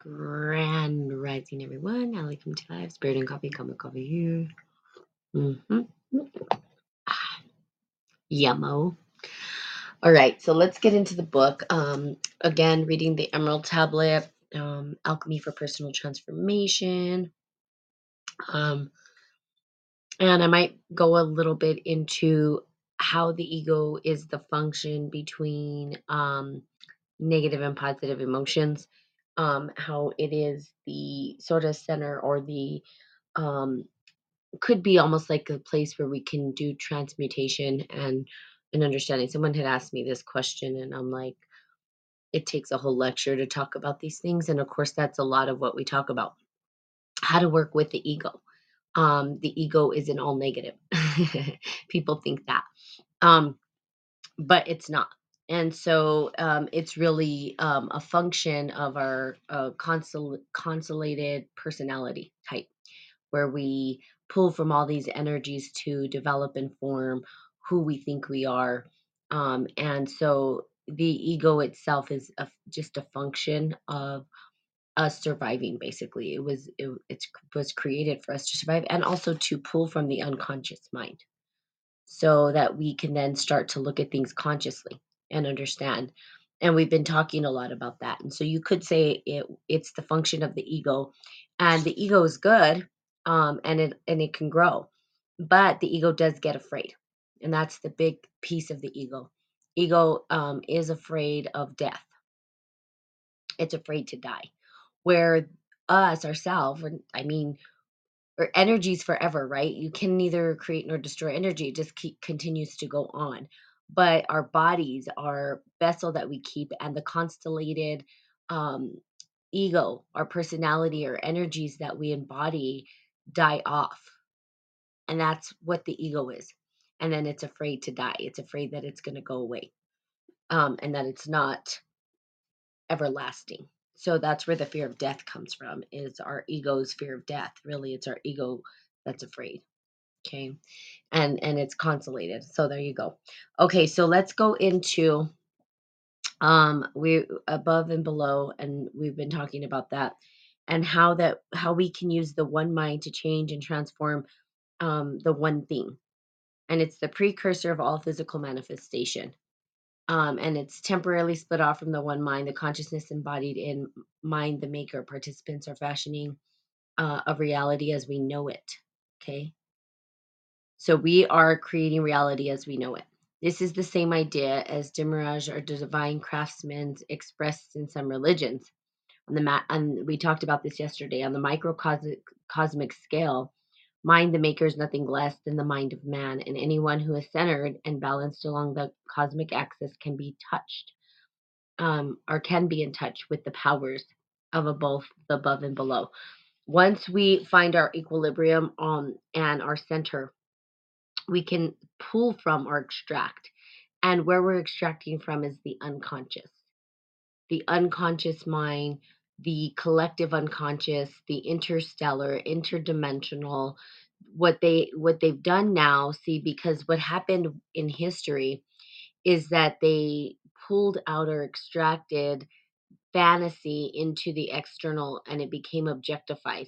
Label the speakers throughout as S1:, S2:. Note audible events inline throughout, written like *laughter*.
S1: Grand rising, everyone. Alaikum to live. Spirit and coffee, come coffee here. Mm-hmm. Yummo. All right, so let's get into the book. Um, again, reading the Emerald Tablet, um, Alchemy for Personal Transformation. Um, and I might go a little bit into how the ego is the function between um, negative and positive emotions, um, how it is the sort of center or the um, could be almost like a place where we can do transmutation and and understanding. Someone had asked me this question, and I'm like, it takes a whole lecture to talk about these things, and of course, that's a lot of what we talk about. How to work with the ego. Um, the ego isn't all negative. *laughs* People think that, um, but it's not. And so um, it's really um, a function of our uh, consol- consolated personality type where we pull from all these energies to develop and form who we think we are. Um, and so the ego itself is a, just a function of us surviving basically it was it, it was created for us to survive and also to pull from the unconscious mind so that we can then start to look at things consciously and understand and we've been talking a lot about that and so you could say it it's the function of the ego and the ego is good um and it and it can grow but the ego does get afraid and that's the big piece of the ego ego um is afraid of death it's afraid to die where us ourselves i mean or energy's forever, right? You can neither create nor destroy energy. It just keep continues to go on. But our bodies, our vessel that we keep, and the constellated um, ego, our personality, or energies that we embody die off. And that's what the ego is. And then it's afraid to die. It's afraid that it's going to go away um, and that it's not everlasting. So that's where the fear of death comes from is our ego's fear of death. Really, it's our ego that's afraid. Okay. And and it's consolated. So there you go. Okay, so let's go into um we above and below and we've been talking about that and how that how we can use the one mind to change and transform um the one thing. And it's the precursor of all physical manifestation um, and it's temporarily split off from the one mind, the consciousness embodied in mind, the maker. Participants are fashioning uh, of reality as we know it. Okay. So we are creating reality as we know it. This is the same idea as Demiurge or divine craftsmen expressed in some religions. On the mat, and we talked about this yesterday on the microcosmic cosmic scale. Mind the maker is nothing less than the mind of man, and anyone who is centered and balanced along the cosmic axis can be touched um, or can be in touch with the powers of both the above and below. Once we find our equilibrium um, and our center, we can pull from or extract. And where we're extracting from is the unconscious, the unconscious mind, the collective unconscious, the interstellar, interdimensional. What they what they've done now, see, because what happened in history is that they pulled out or extracted fantasy into the external and it became objectified.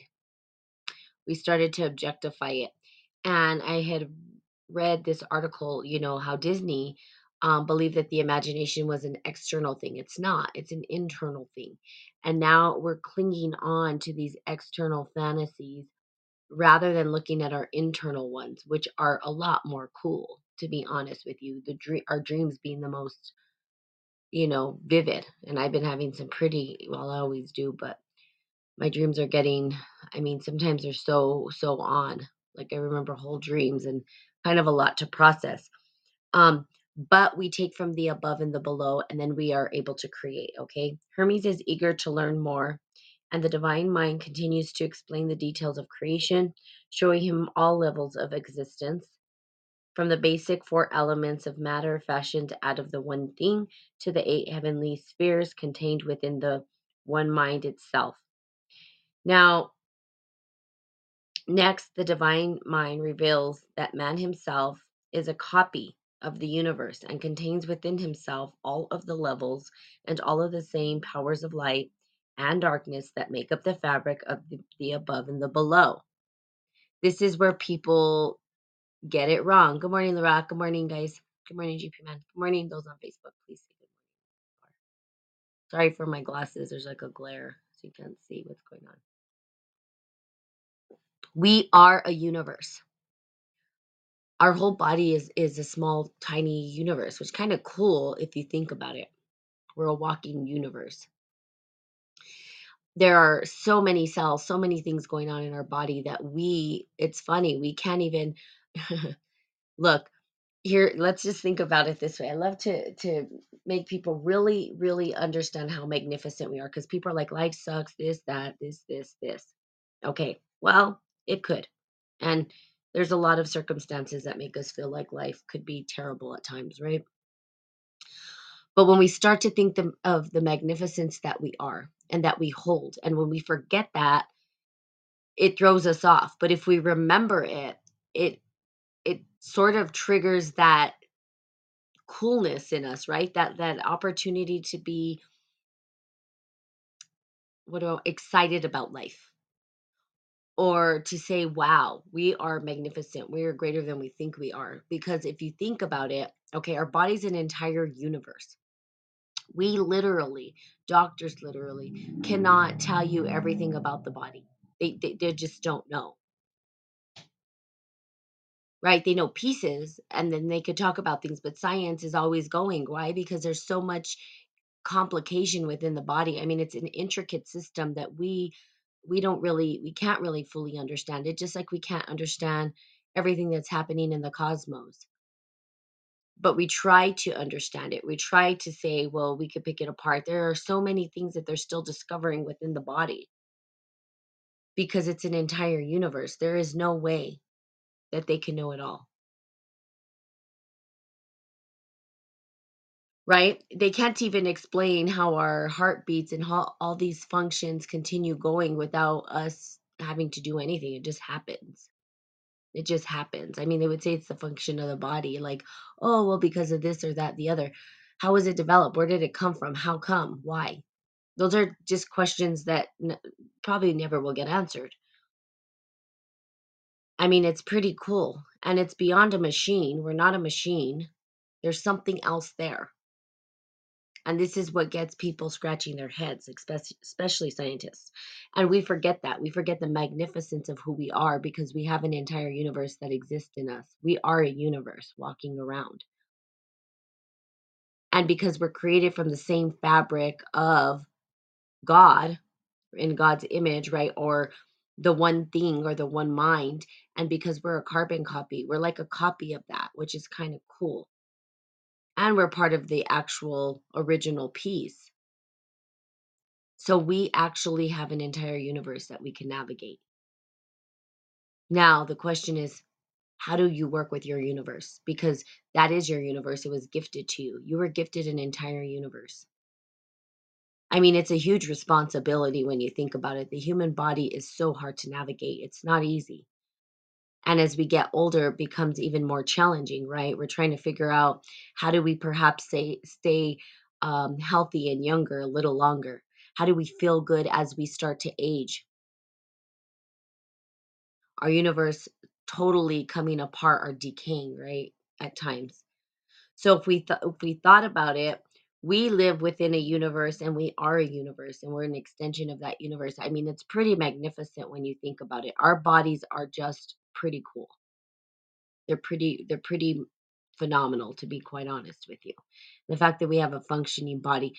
S1: We started to objectify it. And I had read this article, you know, how Disney um, believed that the imagination was an external thing. It's not, it's an internal thing. And now we're clinging on to these external fantasies rather than looking at our internal ones, which are a lot more cool, to be honest with you. The dream, our dreams being the most you know, vivid. And I've been having some pretty, well, I always do, but my dreams are getting, I mean, sometimes they're so, so on. Like I remember whole dreams and kind of a lot to process. Um, but we take from the above and the below, and then we are able to create. Okay. Hermes is eager to learn more, and the divine mind continues to explain the details of creation, showing him all levels of existence from the basic four elements of matter fashioned out of the one thing to the eight heavenly spheres contained within the one mind itself. Now, next, the divine mind reveals that man himself is a copy of the universe and contains within himself all of the levels and all of the same powers of light and darkness that make up the fabric of the, above and the below. This is where people get it wrong. Good morning, Larock. Good morning, guys. Good morning, GP man. Good morning, those on Facebook. Please say good morning. Sorry for my glasses. There's like a glare, so you can't see what's going on. We are a universe. Our whole body is is a small, tiny universe, which kind of cool if you think about it. We're a walking universe. There are so many cells, so many things going on in our body that we, it's funny, we can't even *laughs* look here let's just think about it this way i love to to make people really really understand how magnificent we are because people are like life sucks this that this this this okay well it could and there's a lot of circumstances that make us feel like life could be terrible at times right but when we start to think the, of the magnificence that we are and that we hold and when we forget that it throws us off but if we remember it it it sort of triggers that coolness in us, right? That that opportunity to be what do I, excited about life or to say, wow, we are magnificent. We are greater than we think we are. Because if you think about it, okay, our body's an entire universe. We literally, doctors literally, cannot tell you everything about the body. They, they, they just don't know. Right? They know pieces and then they could talk about things, but science is always going. Why? Because there's so much complication within the body. I mean, it's an intricate system that we we don't really we can't really fully understand it just like we can't understand everything that's happening in the cosmos. But we try to understand it. We try to say, well, we could pick it apart. There are so many things that they're still discovering within the body because it's an entire universe. There is no way that they can know it all. Right? They can't even explain how our heartbeats and how all these functions continue going without us having to do anything. It just happens. It just happens. I mean, they would say it's the function of the body, like, oh, well, because of this or that, the other. How was it developed? Where did it come from? How come? Why? Those are just questions that n- probably never will get answered. I mean, it's pretty cool. And it's beyond a machine. We're not a machine. There's something else there. And this is what gets people scratching their heads, especially, scientists. And we forget that. We forget the magnificence of who we are because we have an entire universe that exists in us. We are a universe walking around. And because we're created from the same fabric of God, in God's image, right? Or the one thing or the one mind. And because we're a carbon copy, we're like a copy of that, which is kind of cool. And we're part of the actual original piece So we actually have an entire universe that we can navigate. Now, the question is, how do you work with your universe? Because that is your universe. It was gifted to you. You were gifted an entire universe. I mean, it's a huge responsibility when you think about it. The human body is so hard to navigate, it's not easy. And as we get older, it becomes even more challenging, right? We're trying to figure out how do we perhaps say, stay um, healthy and younger a little longer? How do we feel good as we start to age? our universe totally coming apart or decaying, right? At times. So if we th- if we thought about it, we live within a universe and we are a universe and we're an extension of that universe. I mean, it's pretty magnificent when you think about it. Our bodies are just pretty cool. They're pretty they're pretty phenomenal to be quite honest with you. The fact that we have a functioning body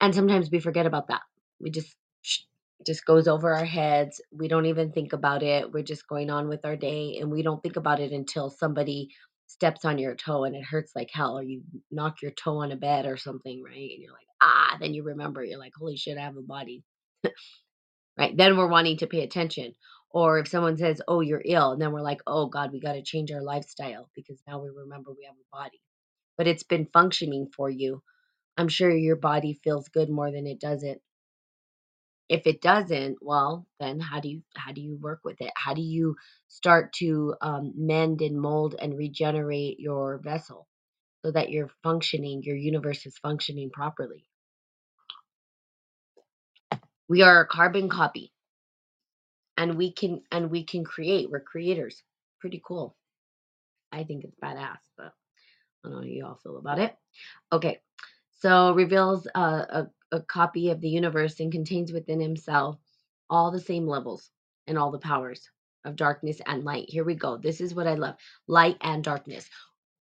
S1: and sometimes we forget about that. We just just goes over our heads. We don't even think about it. We're just going on with our day and we don't think about it until somebody steps on your toe and it hurts like hell or you knock your toe on a bed or something, right? And you're like, "Ah," then you remember you're like, "Holy shit, I have a body." *laughs* right? Then we're wanting to pay attention. Or if someone says, "Oh, you're ill," and then we're like, "Oh god, we got to change our lifestyle because now we remember we have a body." But it's been functioning for you. I'm sure your body feels good more than it doesn't if it doesn't well then how do you how do you work with it how do you start to um, mend and mold and regenerate your vessel so that you're functioning your universe is functioning properly We are a carbon copy and we can and we can create. We're creators. Pretty cool. I think it's badass, but I don't know how you all feel about it. Okay. So reveals a, a, a copy of the universe and contains within himself all the same levels and all the powers of darkness and light. Here we go. This is what I love light and darkness.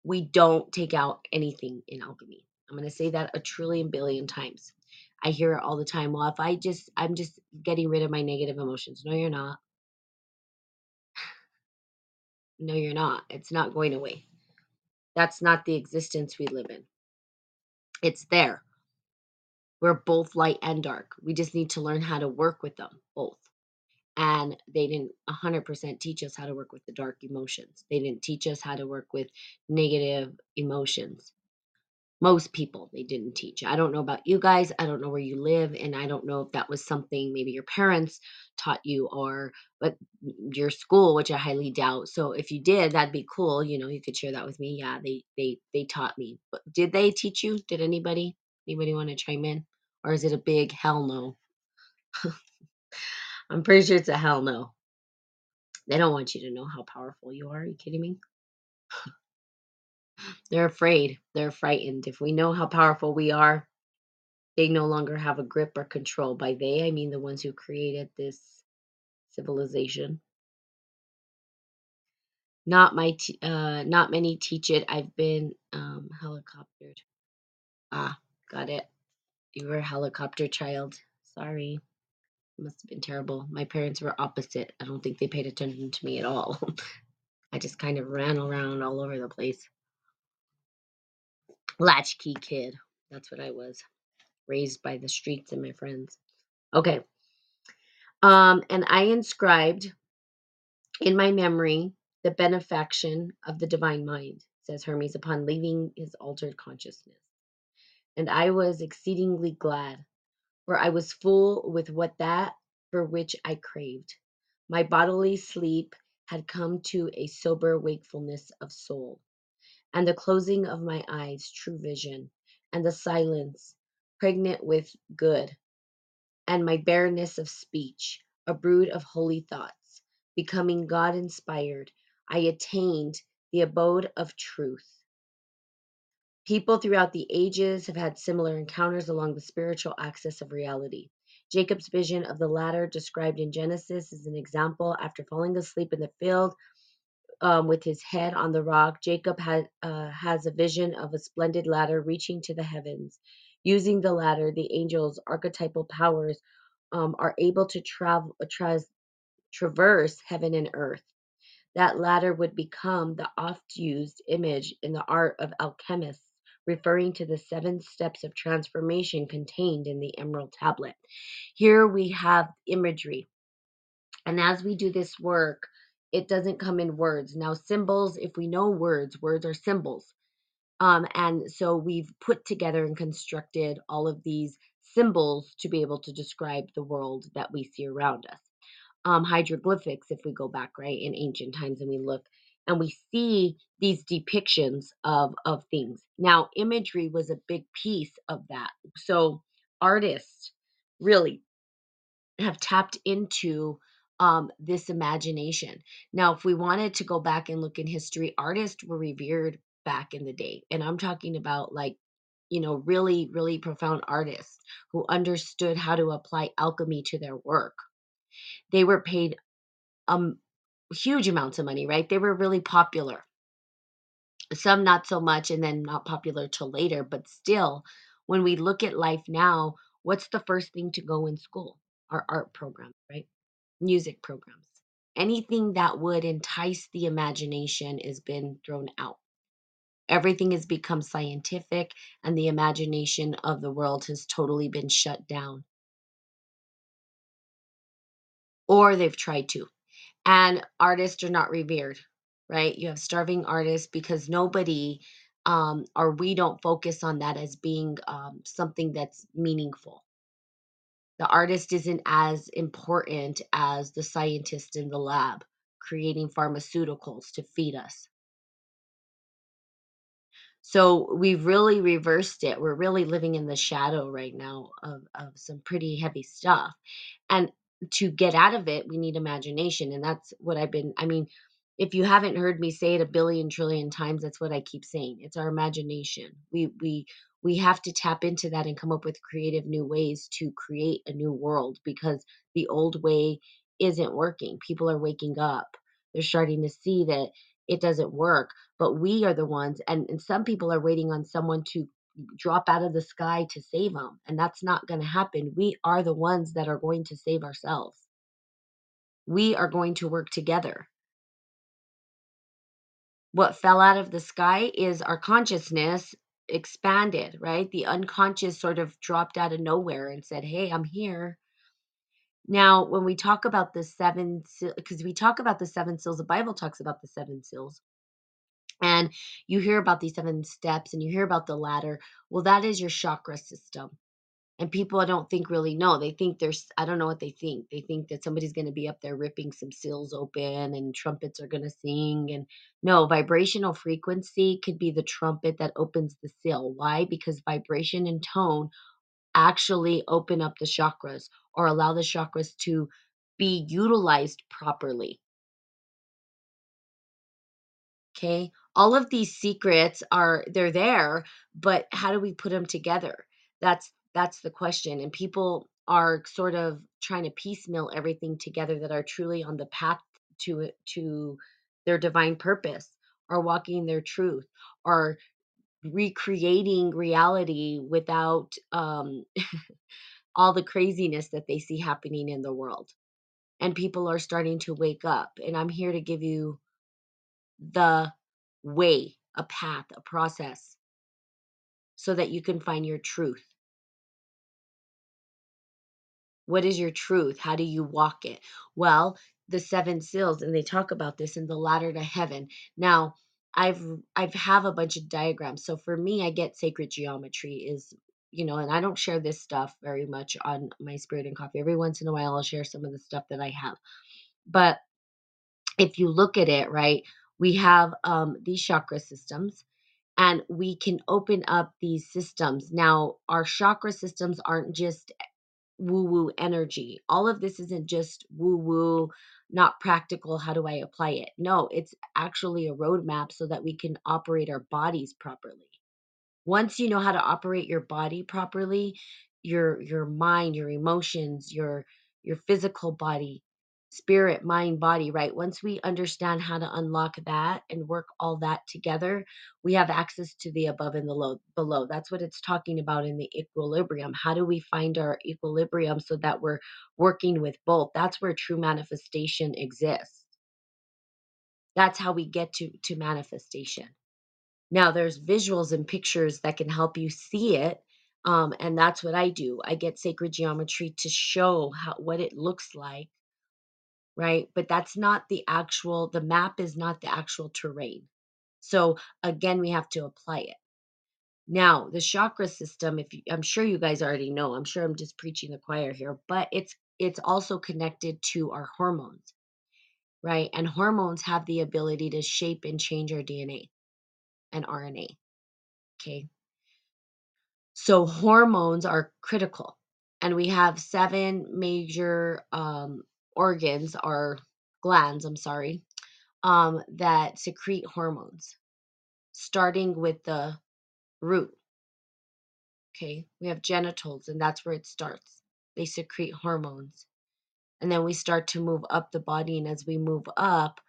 S1: We don't take out anything in alchemy. I'm going to say that a trillion billion times. I hear it all the time. Well, if I just, I'm just getting rid of my negative emotions. No, you're not. No, you're not. It's not going away. That's not the existence we live in. It's there. We're both light and dark. We just need to learn how to work with them both. And they didn't 100% teach us how to work with the dark emotions. They didn't teach us how to work with negative emotions. Most people they didn't teach. I don't know about you guys. I don't know where you live and I don't know if that was something maybe your parents taught you or but your school, which I highly doubt. So if you did, that'd be cool. You know, you could share that with me. Yeah, they they they taught me. But did they teach you? Did anybody? Anybody want to chime in? Or is it a big hell no? *laughs* I'm pretty sure it's a hell no. They don't want you to know how powerful you are. Are you kidding me? *laughs* They're afraid. They're frightened. If we know how powerful we are, they no longer have a grip or control. By they, I mean the ones who created this civilization. Not my, t- uh, not many teach it. I've been um, helicoptered. Ah, got it. You were a helicopter child. Sorry. Must have been terrible. My parents were opposite. I don't think they paid attention to me at all. *laughs* I just kind of ran around all over the place. Latchkey kid. That's what I was. Raised by the streets and my friends. Okay. Um, and I inscribed in my memory the benefaction of the divine mind, says Hermes, upon leaving his altered consciousness. And I was exceedingly glad, for I was full with what that for which I craved. My bodily sleep had come to a sober wakefulness of soul, and the closing of my eyes, true vision, and the silence, pregnant with good, and my barrenness of speech, a brood of holy thoughts, becoming God inspired, I attained the abode of truth. People throughout the ages have had similar encounters along the spiritual axis of reality. Jacob's vision of the ladder, described in Genesis, is an example. After falling asleep in the field um, with his head on the rock, Jacob had, uh, has a vision of a splendid ladder reaching to the heavens. Using the ladder, the angels' archetypal powers um, are able to travel, tra- traverse heaven and earth. That ladder would become the oft used image in the art of alchemists, referring to the seven steps of transformation contained in the Emerald Tablet. Here we have imagery. And as we do this work, it doesn't come in words. Now, symbols, if we know words, words are symbols. Um, and so we've put together and constructed all of these symbols to be able to describe the world that we see around us um, hieroglyphics if we go back right in ancient times and we look and we see these depictions of of things now imagery was a big piece of that so artists really have tapped into um, this imagination now if we wanted to go back and look in history artists were revered back in the day and i'm talking about like you know really really profound artists who understood how to apply alchemy to their work they were paid um huge amounts of money, right? They were really popular. Some not so much and then not popular till later, but still when we look at life now, what's the first thing to go in school? Our art program, right? Music programs. Anything that would entice the imagination has been thrown out. Everything has become scientific and the imagination of the world has totally been shut down. Or they've tried to. and artists are not revered right you have starving artists because nobody um or we don't focus on that as being um something that's meaningful the artist isn't as important as the scientist in the lab creating pharmaceuticals to feed us So we've really reversed it. We're really living in the shadow right now of, of some pretty heavy stuff. And to get out of it, we need imagination. And that's what I've been, I mean, if you haven't heard me say it a billion trillion times, that's what I keep saying. It's our imagination. We we we have to tap into that and come up with creative new ways to create a new world because the old way isn't working. People are waking up. They're starting to see that it doesn't work but we are the ones and, and some people are waiting on someone to drop out of the sky to save them and that's not going to happen we are the ones that are going to save ourselves we are going to work together what fell out of the sky is our consciousness expanded right? The unconscious sort of dropped out of nowhere and said hey i'm here. Now when we talk about the seven because we talk about the seven seals the bible talks about the seven seals and you hear about these seven steps and you hear about the ladder well that is your chakra system and people i don't think really know they think there's i don't know what they think they think that somebody's going to be up there ripping some seals open and trumpets are going to sing and no vibrational frequency could be the trumpet that opens the seal why because vibration and tone actually open up the chakras or allow the chakras to be utilized properly Okay. All of these secrets are they're there, but how do we put them together? That's that's the question. And people are sort of trying to piecemeal everything together that are truly on the path to to their divine purpose are walking their truth are recreating reality without um *laughs* all the craziness that they see happening in the world. And people are starting to wake up. And I'm here to give you the way, a path, a process so that you can find your truth. What is your truth? How do you walk it? Well, the seven seals and they talk about this in the ladder to heaven. Now, I've I've have a bunch of diagrams. So for me, I get sacred geometry is you know, and I don't share this stuff very much on my spirit and coffee. Every once in a while I'll share some of the stuff that I have. But if you look at it, right, we have um, these chakra systems and we can open up these systems. Now, our chakra systems aren't just woo woo energy. All of this isn't just woo woo, not practical. How do I apply it? No, it's actually a roadmap so that we can operate our bodies properly once you know how to operate your body properly your your mind your emotions your your physical body spirit mind body right? Once we understand how to unlock that and work all that together we have access to the above and the low below. That's what it's talking about in the equilibrium. How do we find our equilibrium so that we're working with both? That's where true manifestation exists. That's how we get to to manifestation. Now there's visuals and pictures that can help you see it. Um, and that's what I do. I get sacred geometry to show how what it looks like, right? But that's not the actual, the map is not the actual terrain. So again, we have to apply it. Now, the chakra system, if you, I'm sure you guys already know, I'm sure I'm just preaching the choir here, but it's it's also connected to our hormones, right? And hormones have the ability to shape and change our DNA and RNA. Okay. So hormones are critical. And we have seven major um, organs or glands, I'm sorry, um, that secrete hormones, starting with the root. Okay. We have genitals, and that's where it starts. They secrete hormones. And then we start to move up the body. And as we move up,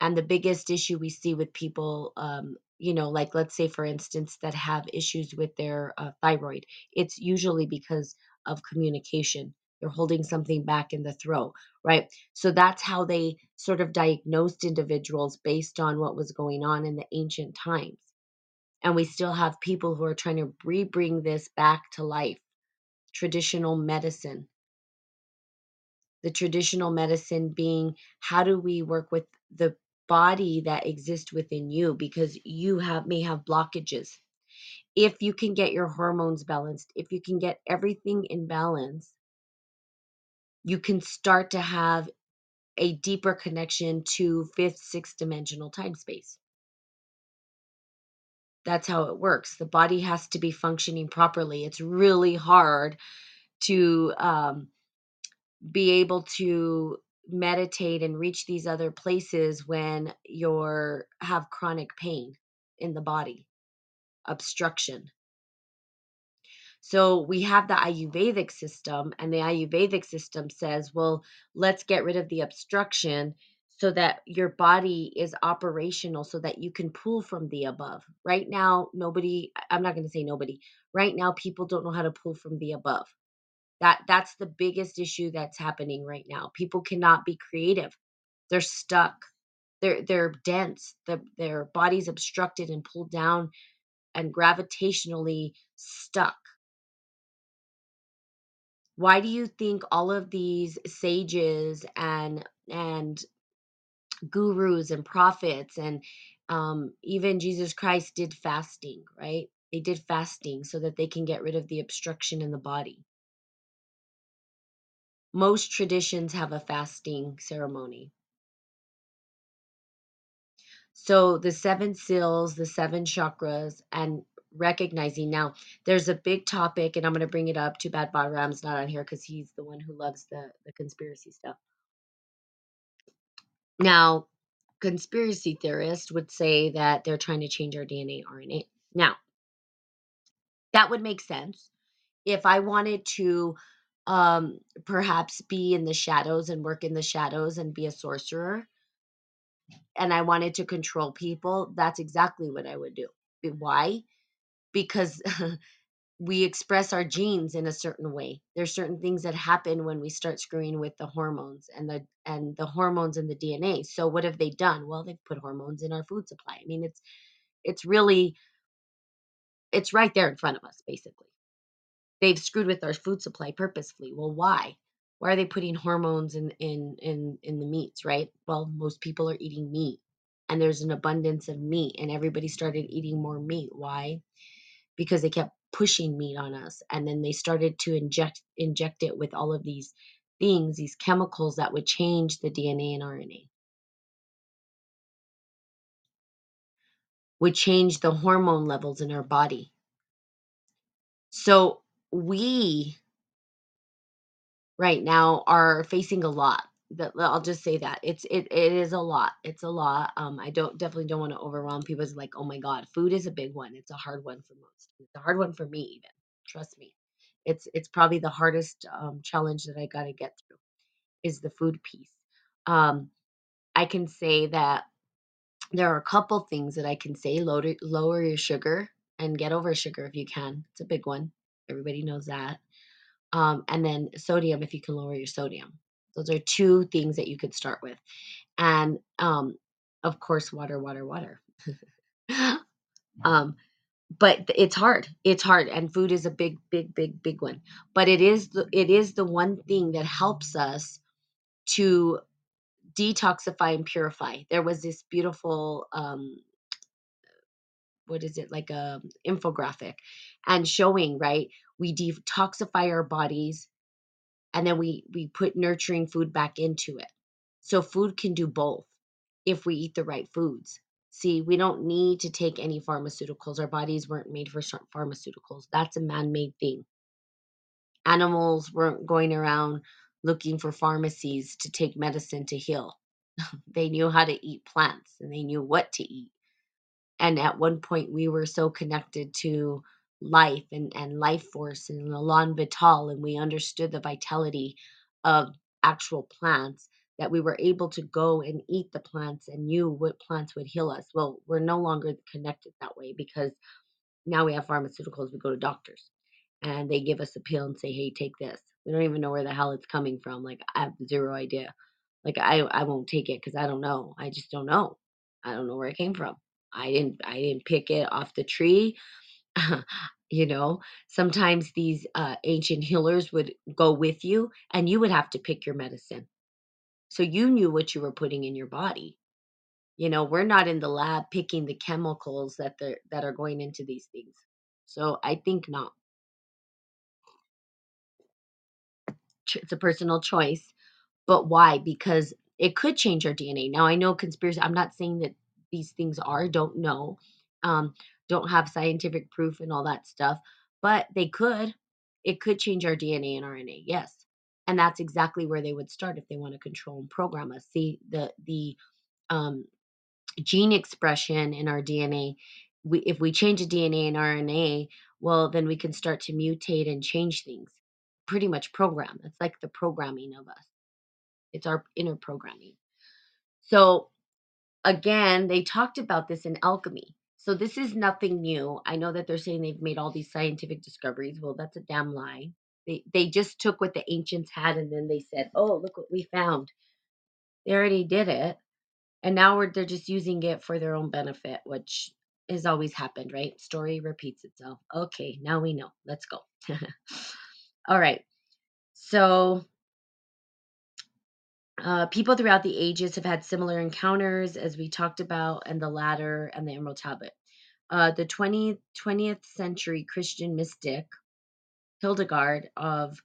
S1: and the biggest issue we see with people um, you know like let's say for instance that have issues with their uh, thyroid it's usually because of communication they're holding something back in the throat right? So that's how they sort of diagnosed individuals based on what was going on in the ancient times. And we still have people who are trying to re-bring this back to life. Traditional medicine. The traditional medicine being how do we work with the body that exists within you? Because you have may have blockages. If you can get your hormones balanced if you can get everything in balance you can start to have a deeper connection to fifth sixth dimensional time space That's how it works. The body has to be functioning properly. It's really hard to um, be able to meditate and reach these other places when you're have chronic pain in the body, obstruction. So we have the Ayurvedic system, and the Ayurvedic system says, well, let's get rid of the obstruction so that your body is operational so that you can pull from the above. Right now, nobody, I'm not going to say nobody, right now, people don't know how to pull from the above. That that's the biggest issue that's happening right now. People cannot be creative. They're stuck. They're they're dense. The, their body's obstructed and pulled down and gravitationally stuck why do you think all of these sages and and gurus and prophets and um, even jesus christ did fasting right? They did fasting so that they can get rid of the obstruction in the body. Most traditions have a fasting ceremony. So the seven seals the seven chakras and recognizing now there's a big topic and i'm going to bring it up too bad Ram's not on here because he's the one who loves the the conspiracy stuff Now, conspiracy theorists would say that they're trying to change our DNA, RNA. Now, that would make sense if I wanted to um perhaps be in the shadows and work in the shadows and be a sorcerer and I wanted to control people, that's exactly what I would do. Why? Because *laughs* we express our genes in a certain way. There's certain things that happen when we start screwing with the hormones and the and the hormones in the DNA. So what have they done? Well, they've put hormones in our food supply. I mean, it's it's really it's right there in front of us basically. They've screwed with our food supply purposefully. Well, why? Why are they putting hormones in in in in the meats, right? Well, most people are eating meat and there's an abundance of meat and everybody started eating more meat. Why? Because they kept pushing meat on us and then they started to inject inject it with all of these things these chemicals that would change the DNA and RNA would change the hormone levels in our body. So we right now are facing a lot that I'll just say that it's it it is a lot. It's a lot. Um, I don't definitely don't want to overwhelm people. It's like, oh my God, food is a big one. It's a hard one for most. It's a hard one for me even. Trust me. It's it's probably the hardest um, challenge that I got to get through is the food piece. Um, I can say that there are a couple things that I can say. Lower lower your sugar and get over sugar if you can. It's a big one. Everybody knows that. Um, and then sodium if you can lower your sodium. Those are two things that you could start with. And um, of course, water, water, water. *laughs* um, but it's hard. It's hard, and food is a big, big, big, big one. But it is the it is the one thing that helps us to detoxify and purify. There was this beautiful um, what is it like a infographic and showing right we detoxify our bodies and then we we put nurturing food back into it. So food can do both if we eat the right foods. See we don't need to take any pharmaceuticals. Our bodies weren't made for pharmaceuticals. That's a man-made thing. Animals weren't going around looking for pharmacies to take medicine to heal. *laughs* They knew how to eat plants and they knew what to eat. And at one point we were so connected to life and, and life force and Elan Vital, and we understood the vitality of actual plants that we were able to go and eat the plants and knew what plants would heal us. Well, we're no longer connected that way because now we have pharmaceuticals, we go to doctors and they give us a pill and say, hey, take this. We don't even know where the hell it's coming from. Like, I have zero idea. Like, I, I won't take it because I don't know. I just don't know. I don't know where it came from. I didn't I didn't pick it off the tree. *laughs* you know, sometimes these uh, ancient healers would go with you and you would have to pick your medicine. So you knew what you were putting in your body. You know, we're not in the lab picking the chemicals that they that are going into these things. So I think not. It's a personal choice. But why? Because it could change our DNA. Now I know conspiracy. I'm not saying that these things are. Don't know. Um, don't have scientific proof and all that stuff, but they could. It could change our DNA and RNA, yes. And that's exactly where they would start if they want to control and program us. See, the the um, gene expression in our DNA, we, if we change the DNA and RNA, well, then we can start to mutate and change things. Pretty much program. It's like the programming of us. It's our inner programming. So again, they talked about this in alchemy. So this is nothing new. I know that they're saying they've made all these scientific discoveries. Well, that's a damn lie. They they just took what the ancients had and then they said, "Oh, look what we found." They already did it, and now we're they're just using it for their own benefit, which has always happened, right? Story repeats itself. Okay, now we know. Let's go. *laughs* all right. So uh, people throughout the ages have had similar encounters, as we talked about, and the ladder and the Emerald Tablet. Uh, the 20th, 20th century Christian mystic Hildegard of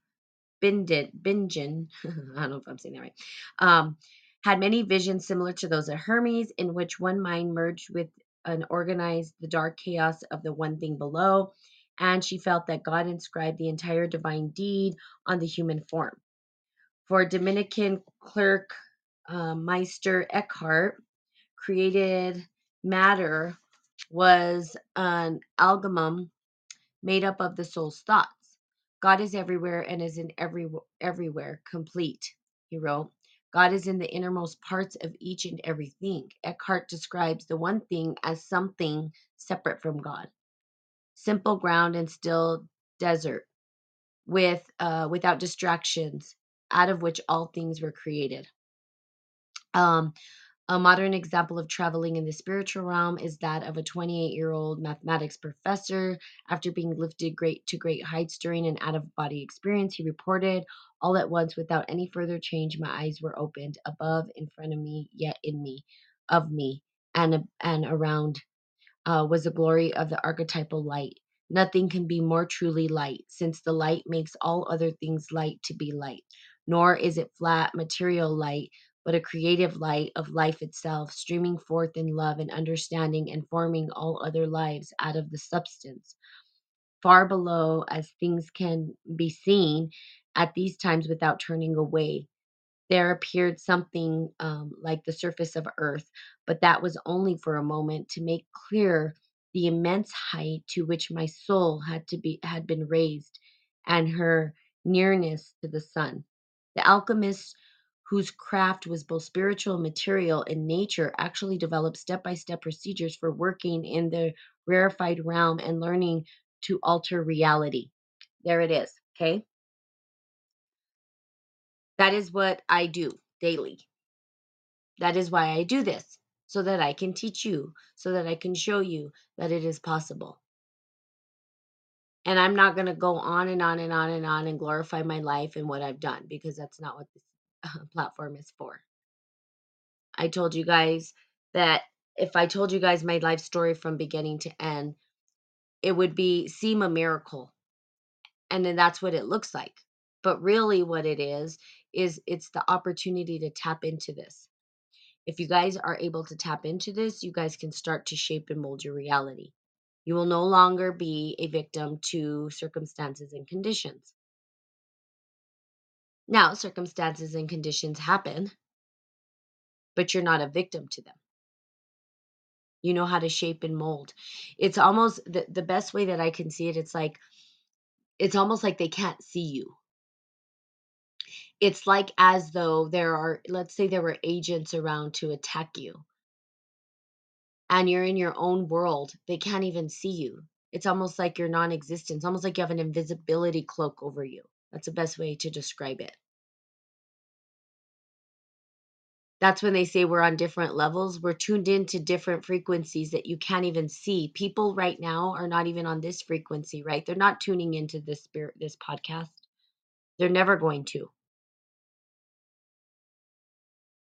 S1: Bingen, Bingen *laughs* I don't know if I'm saying that right, um, had many visions similar to those of Hermes, in which one mind merged with and organized the dark chaos of the one thing below, and she felt that God inscribed the entire divine deed on the human form. For Dominican clerk uh, Meister Eckhart, created matter was an amalgam made up of the soul's thoughts. God is everywhere and is in every everywhere, complete, he wrote. God is in the innermost parts of each and everything. Eckhart describes the one thing as something separate from God. Simple ground and still desert, with uh, without distractions, out of which all things were created. Um, a modern example of traveling in the spiritual realm is that of a 28 year old mathematics professor. After being lifted great to great heights during an out of body experience, he reported, All at once, without any further change, my eyes were opened above, in front of me, yet in me, of me, and, and around uh, was the glory of the archetypal light. Nothing can be more truly light, since the light makes all other things light to be light. Nor is it flat material light, but a creative light of life itself, streaming forth in love and understanding and forming all other lives out of the substance. Far below, as things can be seen at these times without turning away, there appeared something um, like the surface of earth, but that was only for a moment to make clear the immense height to which my soul had to be had been raised and her nearness to the sun. The alchemist whose craft was both spiritual and material in nature, actually developed step by step procedures for working in the rarefied realm and learning to alter reality. There it is. Okay. That is what I do daily. That is why I do this, so that I can teach you, so that I can show you that it is possible. And I'm not going to go on and on and on and on and glorify my life and what I've done because that's not what this *laughs* platform is for. I told you guys that if I told you guys my life story from beginning to end, it would be seem a miracle. And then that's what it looks like. But really what it is is it's the opportunity to tap into this. If you guys are able to tap into this, you guys can start to shape and mold your reality. You will no longer be a victim to circumstances and conditions. Now, circumstances and conditions happen, but you're not a victim to them. You know how to shape and mold. It's almost the, the best way that I can see it. It's like, it's almost like they can't see you. It's like as though there are, let's say there were agents around to attack you and you're in your own world. They can't even see you. It's almost like you're non existent. Almost like you have an invisibility cloak over you. That's the best way to describe it. That's when they say we're on different levels. We're tuned into different frequencies that you can't even see. People right now are not even on this frequency, right? They're not tuning into this spirit this podcast. They're never going to.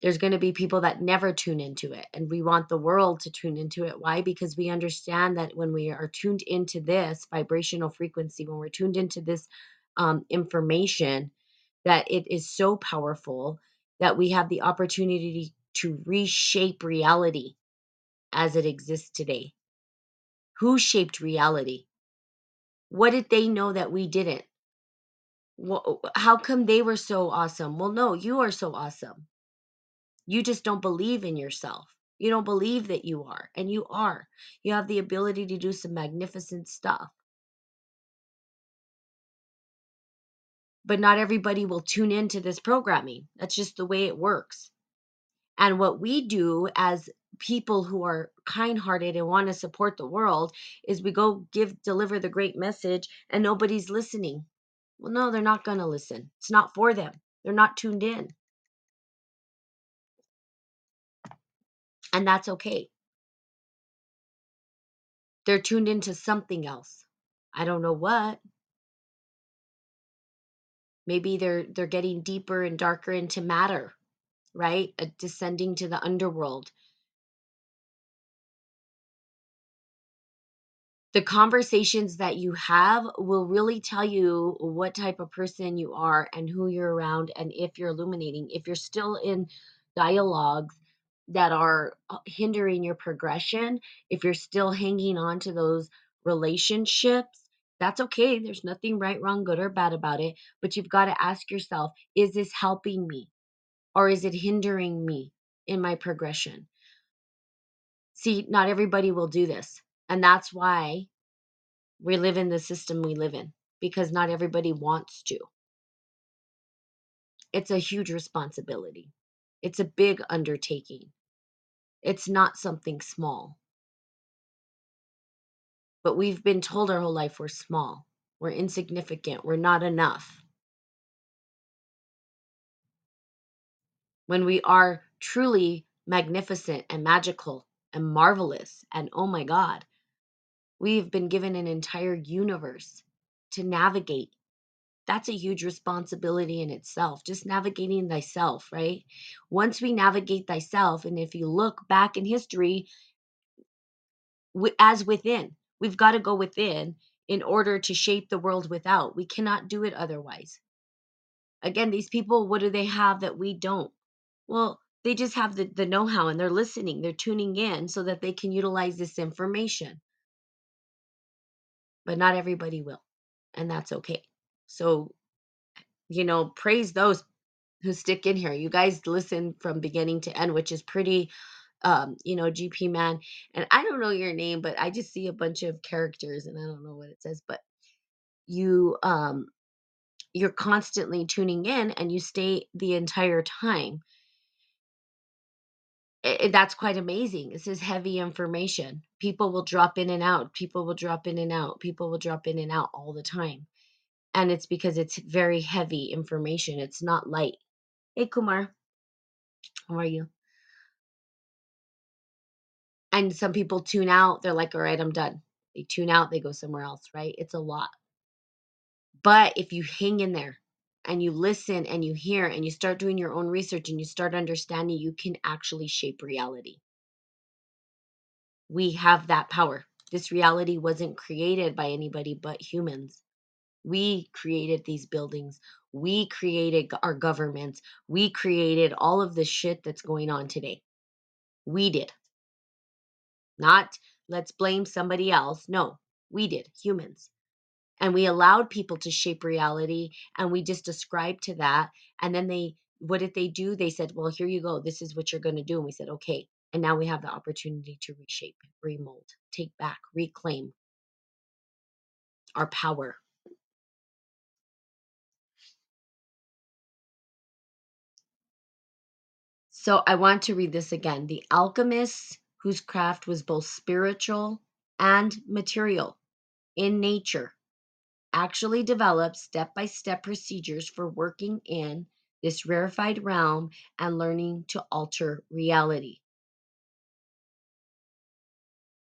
S1: There's going to be people that never tune into it and we want the world to tune into it. Why? Because we understand that when we are tuned into this vibrational frequency, when we're tuned into this um, information, that it is so powerful that we have the opportunity to reshape reality as it exists today. Who shaped reality? What did they know that we didn't? How come they were so awesome? Well, no, you are so awesome. You just don't believe in yourself. You don't believe that you are, and you are. You have the ability to do some magnificent stuff. But not everybody will tune into this programming. That's just the way it works. And what we do as people who are kind-hearted and want to support the world is we go give deliver the great message and nobody's listening. Well, no, they're not going to listen. It's not for them. They're not tuned in. And that's okay. They're tuned into something else. I don't know what. Maybe they're they're getting deeper and darker into matter, right? Uh, descending to the underworld the conversations that you have will really tell you what type of person you are and who you're around and if you're illuminating if you're still in dialogues that are uh, hindering your progression if you're still hanging on to those relationships that's okay there's nothing right wrong good or bad about it but you've got to ask yourself is this helping me or is it hindering me in my progression see not everybody will do this and that's why we live in the system we live in because not everybody wants to. It's a huge responsibility. It's a big undertaking. It's not something small. But we've been told our whole life we're small, we're insignificant, we're not enough. When we are truly magnificent and magical and marvelous, and oh my God, we've been given an entire universe to navigate that's a huge responsibility in itself just navigating thyself right? Once we navigate thyself and if you look back in history as within we've got to go within in order to shape the world without. We cannot do it otherwise. Again these people what do they have that we don't? Well they just have the, the know-how and they're listening they're tuning in so that they can utilize this information. But not everybody will and that's okay so you know praise those who stick in here. You guys listen from beginning to end, which is pretty um, you know, GP man. And I don't know your name, but I just see a bunch of characters and I don't know what it says, but you um you're constantly tuning in and you stay the entire time. That's quite amazing. This is heavy information. People will drop in and out. People will drop in and out. People will drop in and out all the time. And it's because it's very heavy information. It's not light. Hey Kumar, how are you? And some people tune out. They're like, all right, I'm done. They tune out, they go somewhere else, right? It's a lot. But if you hang in there and you listen and you hear and you start doing your own research and you start understanding, you can actually shape reality. We have that power. This reality wasn't created by anybody but humans. We created these buildings. We created our governments. We created all of the shit that's going on today. We did. Not let's blame somebody else. No, we did, humans. And we allowed people to shape reality and we just ascribed to that. And then they, what did they do? They said, well, here you go. This is what you're going to do. And we said, okay. And now we have the opportunity to reshape, remold, take back, reclaim our power. So I want to read this again. The alchemists whose craft was both spiritual and material in nature actually developed step by step procedures for working in this rarefied realm and learning to alter reality.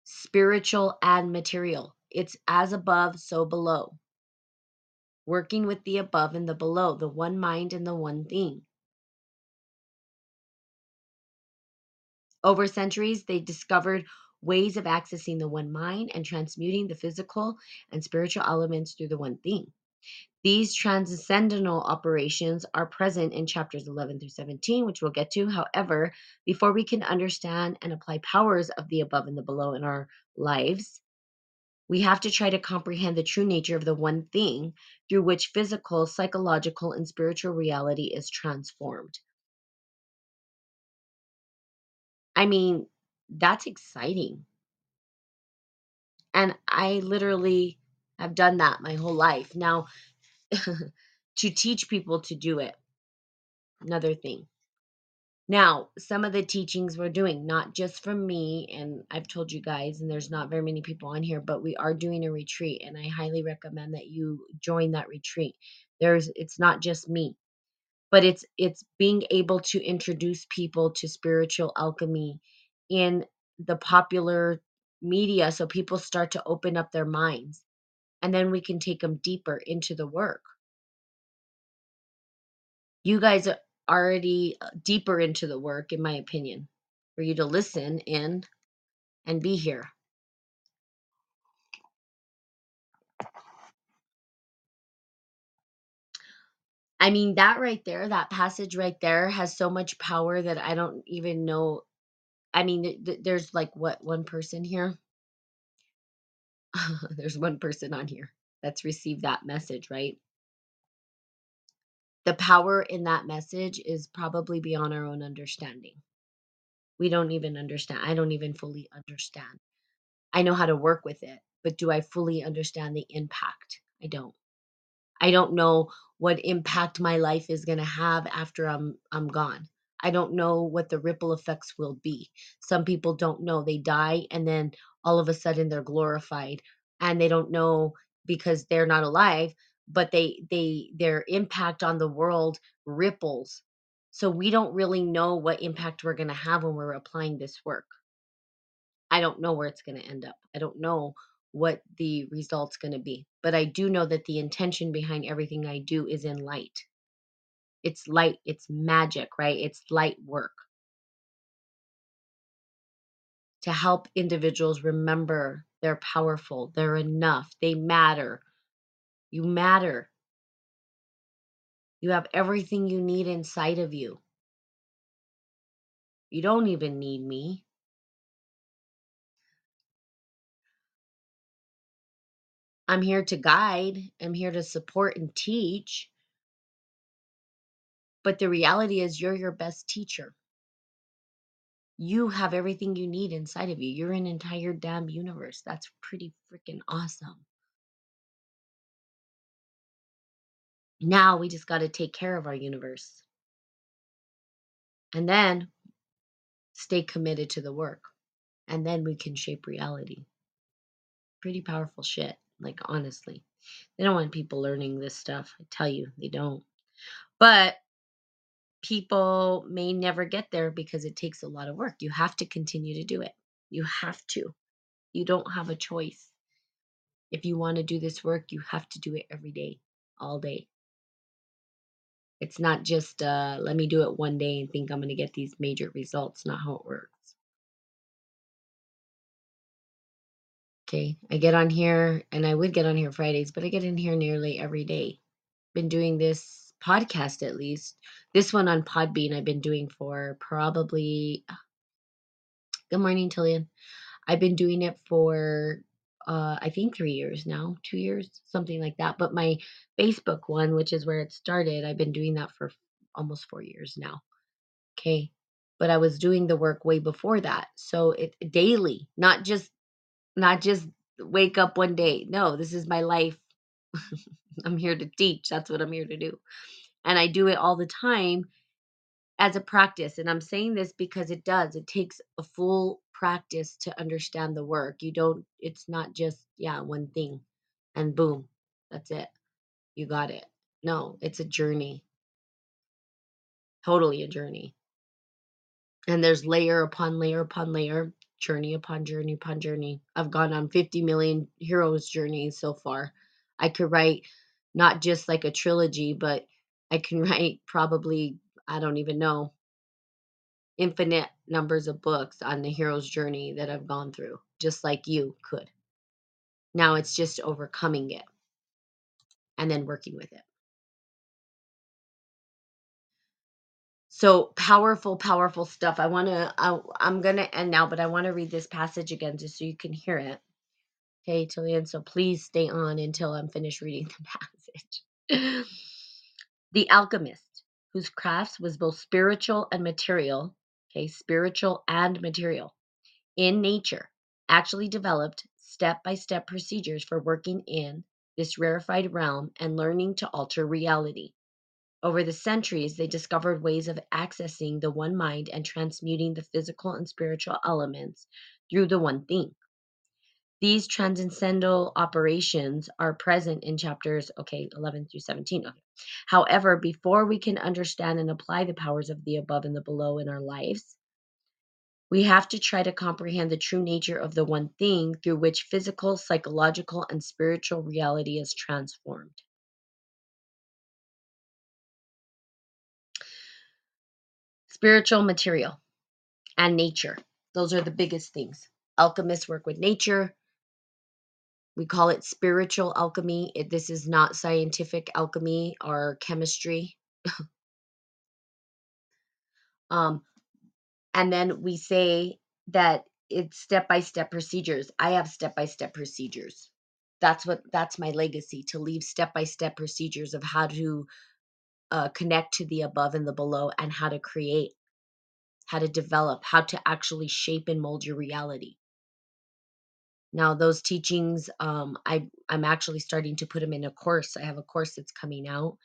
S1: Spiritual and material. It's as above, so below. Working with the above and the below, the one mind and the one thing. Over centuries, they discovered ways of accessing the one mind and transmuting the physical and spiritual elements through the one thing. These transcendental operations are present in chapters 11 through 17, which we'll get to. However, before we can understand and apply powers of the above and the below in our lives, We have to try to comprehend the true nature of the one thing through which physical, psychological, and spiritual reality is transformed. I mean, that's exciting. And I literally have done that my whole life. Now, *laughs* to teach people to do it, another thing. Now, some of the teachings we're doing, not just from me, and I've told you guys, and there's not very many people on here, but we are doing a retreat, and I highly recommend that you join that retreat. There's, it's not just me, but it's it's being able to introduce people to spiritual alchemy in the popular media, so people start to open up their minds, and then we can take them deeper into the work. You guys are already uh, deeper into the work, in my opinion, for you to listen in and be here. I mean, that right there, that passage right there has so much power that I don't even know. I mean, th- th- there's like what, one person here? *laughs* there's one person on here that's received that message, right? The power in that message is probably beyond our own understanding. We don't even understand. I don't even fully understand. I know how to work with it, but do I fully understand the impact? I don't. I don't know what impact my life is going to have after I'm I'm gone. I don't know what the ripple effects will be. Some people don't know. They die and then all of a sudden they're glorified and they don't know because they're not alive, but they they their impact on the world ripples. So we don't really know what impact we're going to have when we're applying this work. I don't know where it's going to end up. I don't know what the result's going to be. But I do know that the intention behind everything I do is in light. It's light, it's magic, right? It's light work to help individuals remember they're powerful, they're enough, they matter. You matter. You have everything you need inside of you. You don't even need me. I'm here to guide, I'm here to support and teach. But the reality is, you're your best teacher. You have everything you need inside of you. You're an entire damn universe. That's pretty freaking awesome. Now we just got to take care of our universe and then stay committed to the work. And then we can shape reality. Pretty powerful shit. Like, honestly, they don't want people learning this stuff. I tell you, they don't. But people may never get there because it takes a lot of work. You have to continue to do it. You have to. You don't have a choice. If you want to do this work, you have to do it every day, all day. It's not just uh, let me do it one day and think I'm going to get these major results. Not how it works. Okay, I get on here and I would get on here Fridays, but I get in here nearly every day. Been doing this podcast at least. This one on Podbean I've been doing for probably Good morning, Tillian. I've been doing it for uh I think 3 years now, 2 years, something like that. But my Facebook one, which is where it started, I've been doing that for almost 4 years now. Okay. But I was doing the work way before that. So it daily, not just not just wake up one day. No, this is my life. *laughs* I'm here to teach. That's what I'm here to do. And I do it all the time as a practice. And I'm saying this because it does. It takes a full practice to understand the work. You don't, it's not just, yeah, one thing and boom, that's it. You got it. No, it's a journey. Totally a journey. And there's layer upon layer upon layer, journey upon journey upon journey. I've gone on 50 million heroes journeys so far. I could write not just like a trilogy, but I can *laughs* write probably, I don't even know, infinite numbers of books on the hero's journey that I've gone through, just like you could. Now it's just overcoming it and then working with it. So powerful, powerful stuff. I want to, I'm going to end now, but I want to read this passage again just so you can hear it. Okay, Tillian, so please stay on until I'm finished reading the *laughs* passage. the alchemist, whose crafts was both spiritual and material, okay, spiritual and material, in nature, actually developed step by step procedures for working in this rarefied realm and learning to alter reality. Over the centuries, they discovered ways of accessing the one mind and transmuting the physical and spiritual elements through the one thing. These transcendental operations are present in chapters, okay, 11 through 17. Okay. However, before we can understand and apply the powers of the above and the below in our lives, we have to try to comprehend the true nature of the one thing through which physical, psychological, and spiritual reality is transformed. Spiritual material and nature. Those are the biggest things. Alchemists work with nature, We call it spiritual alchemy. It, this is not scientific alchemy or chemistry. *laughs* Um, and then we say that it's step by step procedures. I have step by step procedures. That's what that's my legacy to leave step by step procedures of how to uh, connect to the above and the below and how to create, how to develop, how to actually shape and mold your reality. Now those teachings, um, I I'm actually starting to put them in a course. I have a course that's coming out,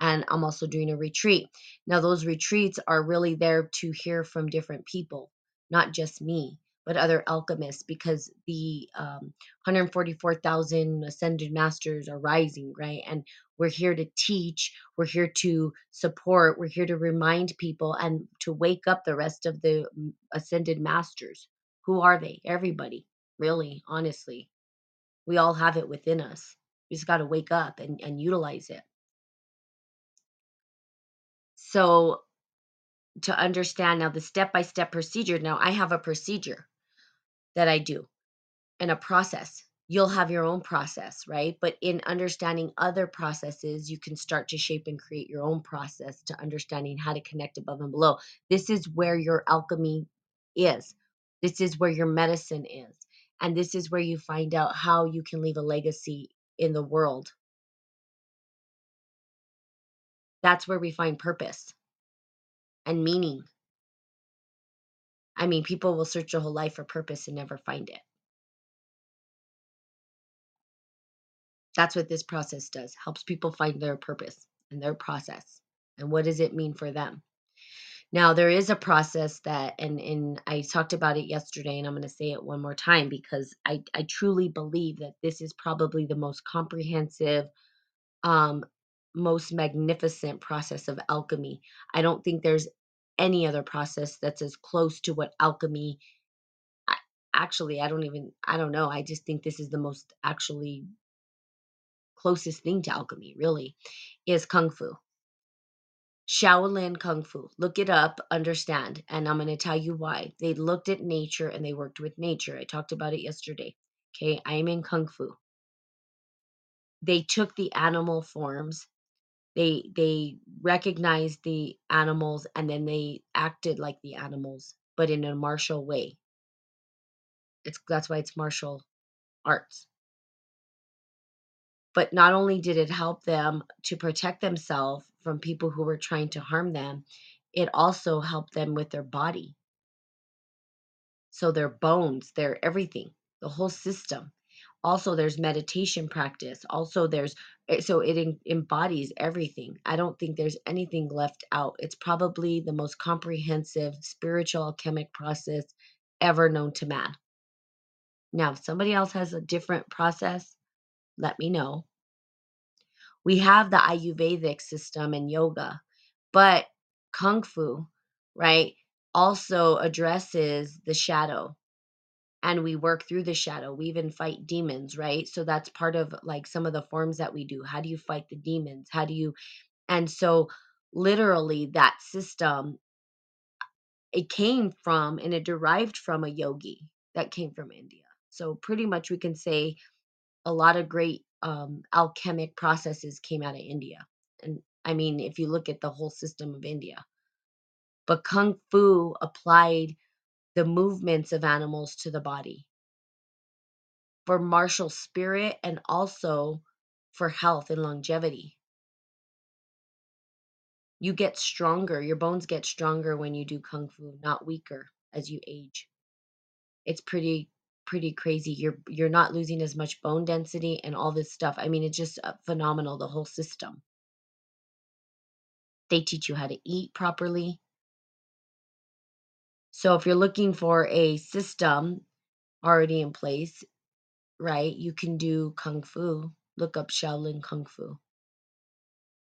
S1: and I'm also doing a retreat. Now those retreats are really there to hear from different people, not just me, but other alchemists, because the um, 144,000 ascended masters are rising, right? And we're here to teach, we're here to support, we're here to remind people and to wake up the rest of the mm, ascended masters. Who are they? Everybody really, honestly. We all have it within us. We just got to wake up and, and utilize it. So, to understand now the step by step procedure, now I have a procedure that I do and a process. You'll have your own process, right? But in understanding other processes, you can start to shape and create your own process to understanding how to connect above and below. This is where your alchemy is. This is where your medicine is. And this is where you find out how you can leave a legacy in the world. That's where we find purpose and meaning. I mean, people will search their whole life for purpose and never find it. That's what this process does. Helps people find their purpose and their process. And what does it mean for them? Now there is a process that and and I talked about it yesterday and I'm going to say it one more time because I I truly believe that this is probably the most comprehensive um most magnificent process of alchemy. I don't think there's any other process that's as close to what alchemy I, actually I don't even I don't know. I just think this is the most actually closest thing to alchemy really is kung fu. Shaolin Kung Fu. Look it up, understand, and I'm going to tell you why. They looked at nature and they worked with nature. I talked about it yesterday. Okay, I am in Kung Fu. They took the animal forms. They they recognized the animals and then they acted like the animals, but in a martial way. It's that's why it's martial arts. But not only did it help them to protect themselves from people who were trying to harm them, it also helped them with their body. So their bones, their everything, the whole system. Also, there's meditation practice. Also, there's eh, so it embodies everything. I don't think there's anything left out. It's probably the most comprehensive spiritual alchemic process ever known to man. Now, if somebody else has a different process, let me know. We have the Ayurvedic system and yoga, but Kung Fu, right, also addresses the shadow and we work through the shadow. We even fight demons, right? So that's part of like some of the forms that we do. How do you fight the demons? How do you, and so literally that system, it came from and it derived from a yogi that came from India. So pretty much we can say a lot of great um, alchemic processes came out of India. And I mean, if you look at the whole system of India, but Kung Fu applied the movements of animals to the body. for martial spirit and also for health and longevity. You get stronger, your bones get stronger when you do kung fu, not weaker as you age. It's pretty pretty crazy. You're you're not losing as much bone density and all this stuff. I mean, it's just uh, phenomenal the whole system. They teach you how to eat properly. So if you're looking for a system already in place, right? You can do kung fu. Look up Shaolin Kung Fu.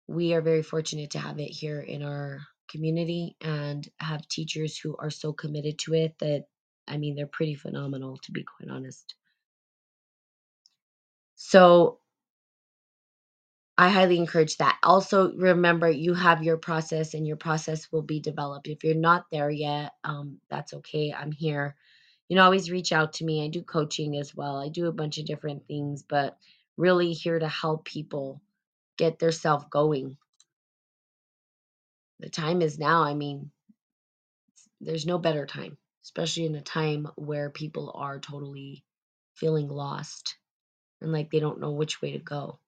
S1: We are very fortunate to have it here in our community and have teachers who are so committed to it that I mean they're pretty phenomenal to be quite honest. So I highly encourage that. Also, remember you have your process and your process will be developed. If you're not there yet, um, that's okay. I'm here. You know, always reach out to me. I do coaching as well. I do a bunch of different things, but really here to help people get their self going. The time is now. I mean, there's no better time, especially in a time where people are totally feeling lost and like they don't know which way to go.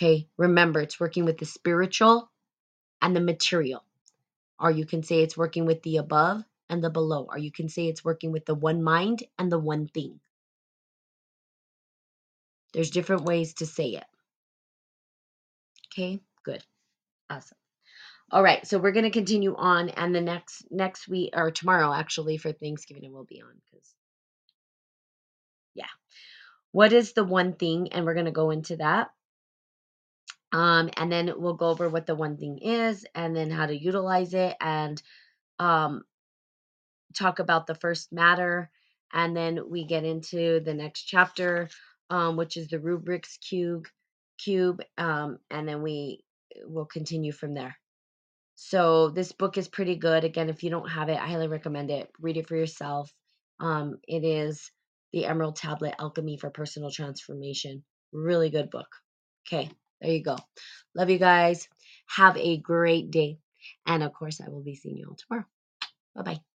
S1: Okay, remember it's working with the spiritual and the material. Or you can say it's working with the above and the below. Or you can say it's working with the one mind and the one thing. There's different ways to say it. Okay, good. Awesome. All right, so we're going to continue on and the next next week or tomorrow actually for Thanksgiving it will be on cuz yeah. What is the one thing and we're going to go into that. Um, and then we'll go over what the one thing is and then how to utilize it and um, talk about the first matter. And then we get into the next chapter, um, which is the rubrics cube, cube, um, and then we will continue from there. So this book is pretty good. Again, if you don't have it, I highly recommend it. Read it for yourself. Um, it is the Emerald Tablet Alchemy for Personal Transformation. Really good book. Okay. There you go. Love you guys. Have a great day. And of course, I will be seeing you all tomorrow. Bye bye.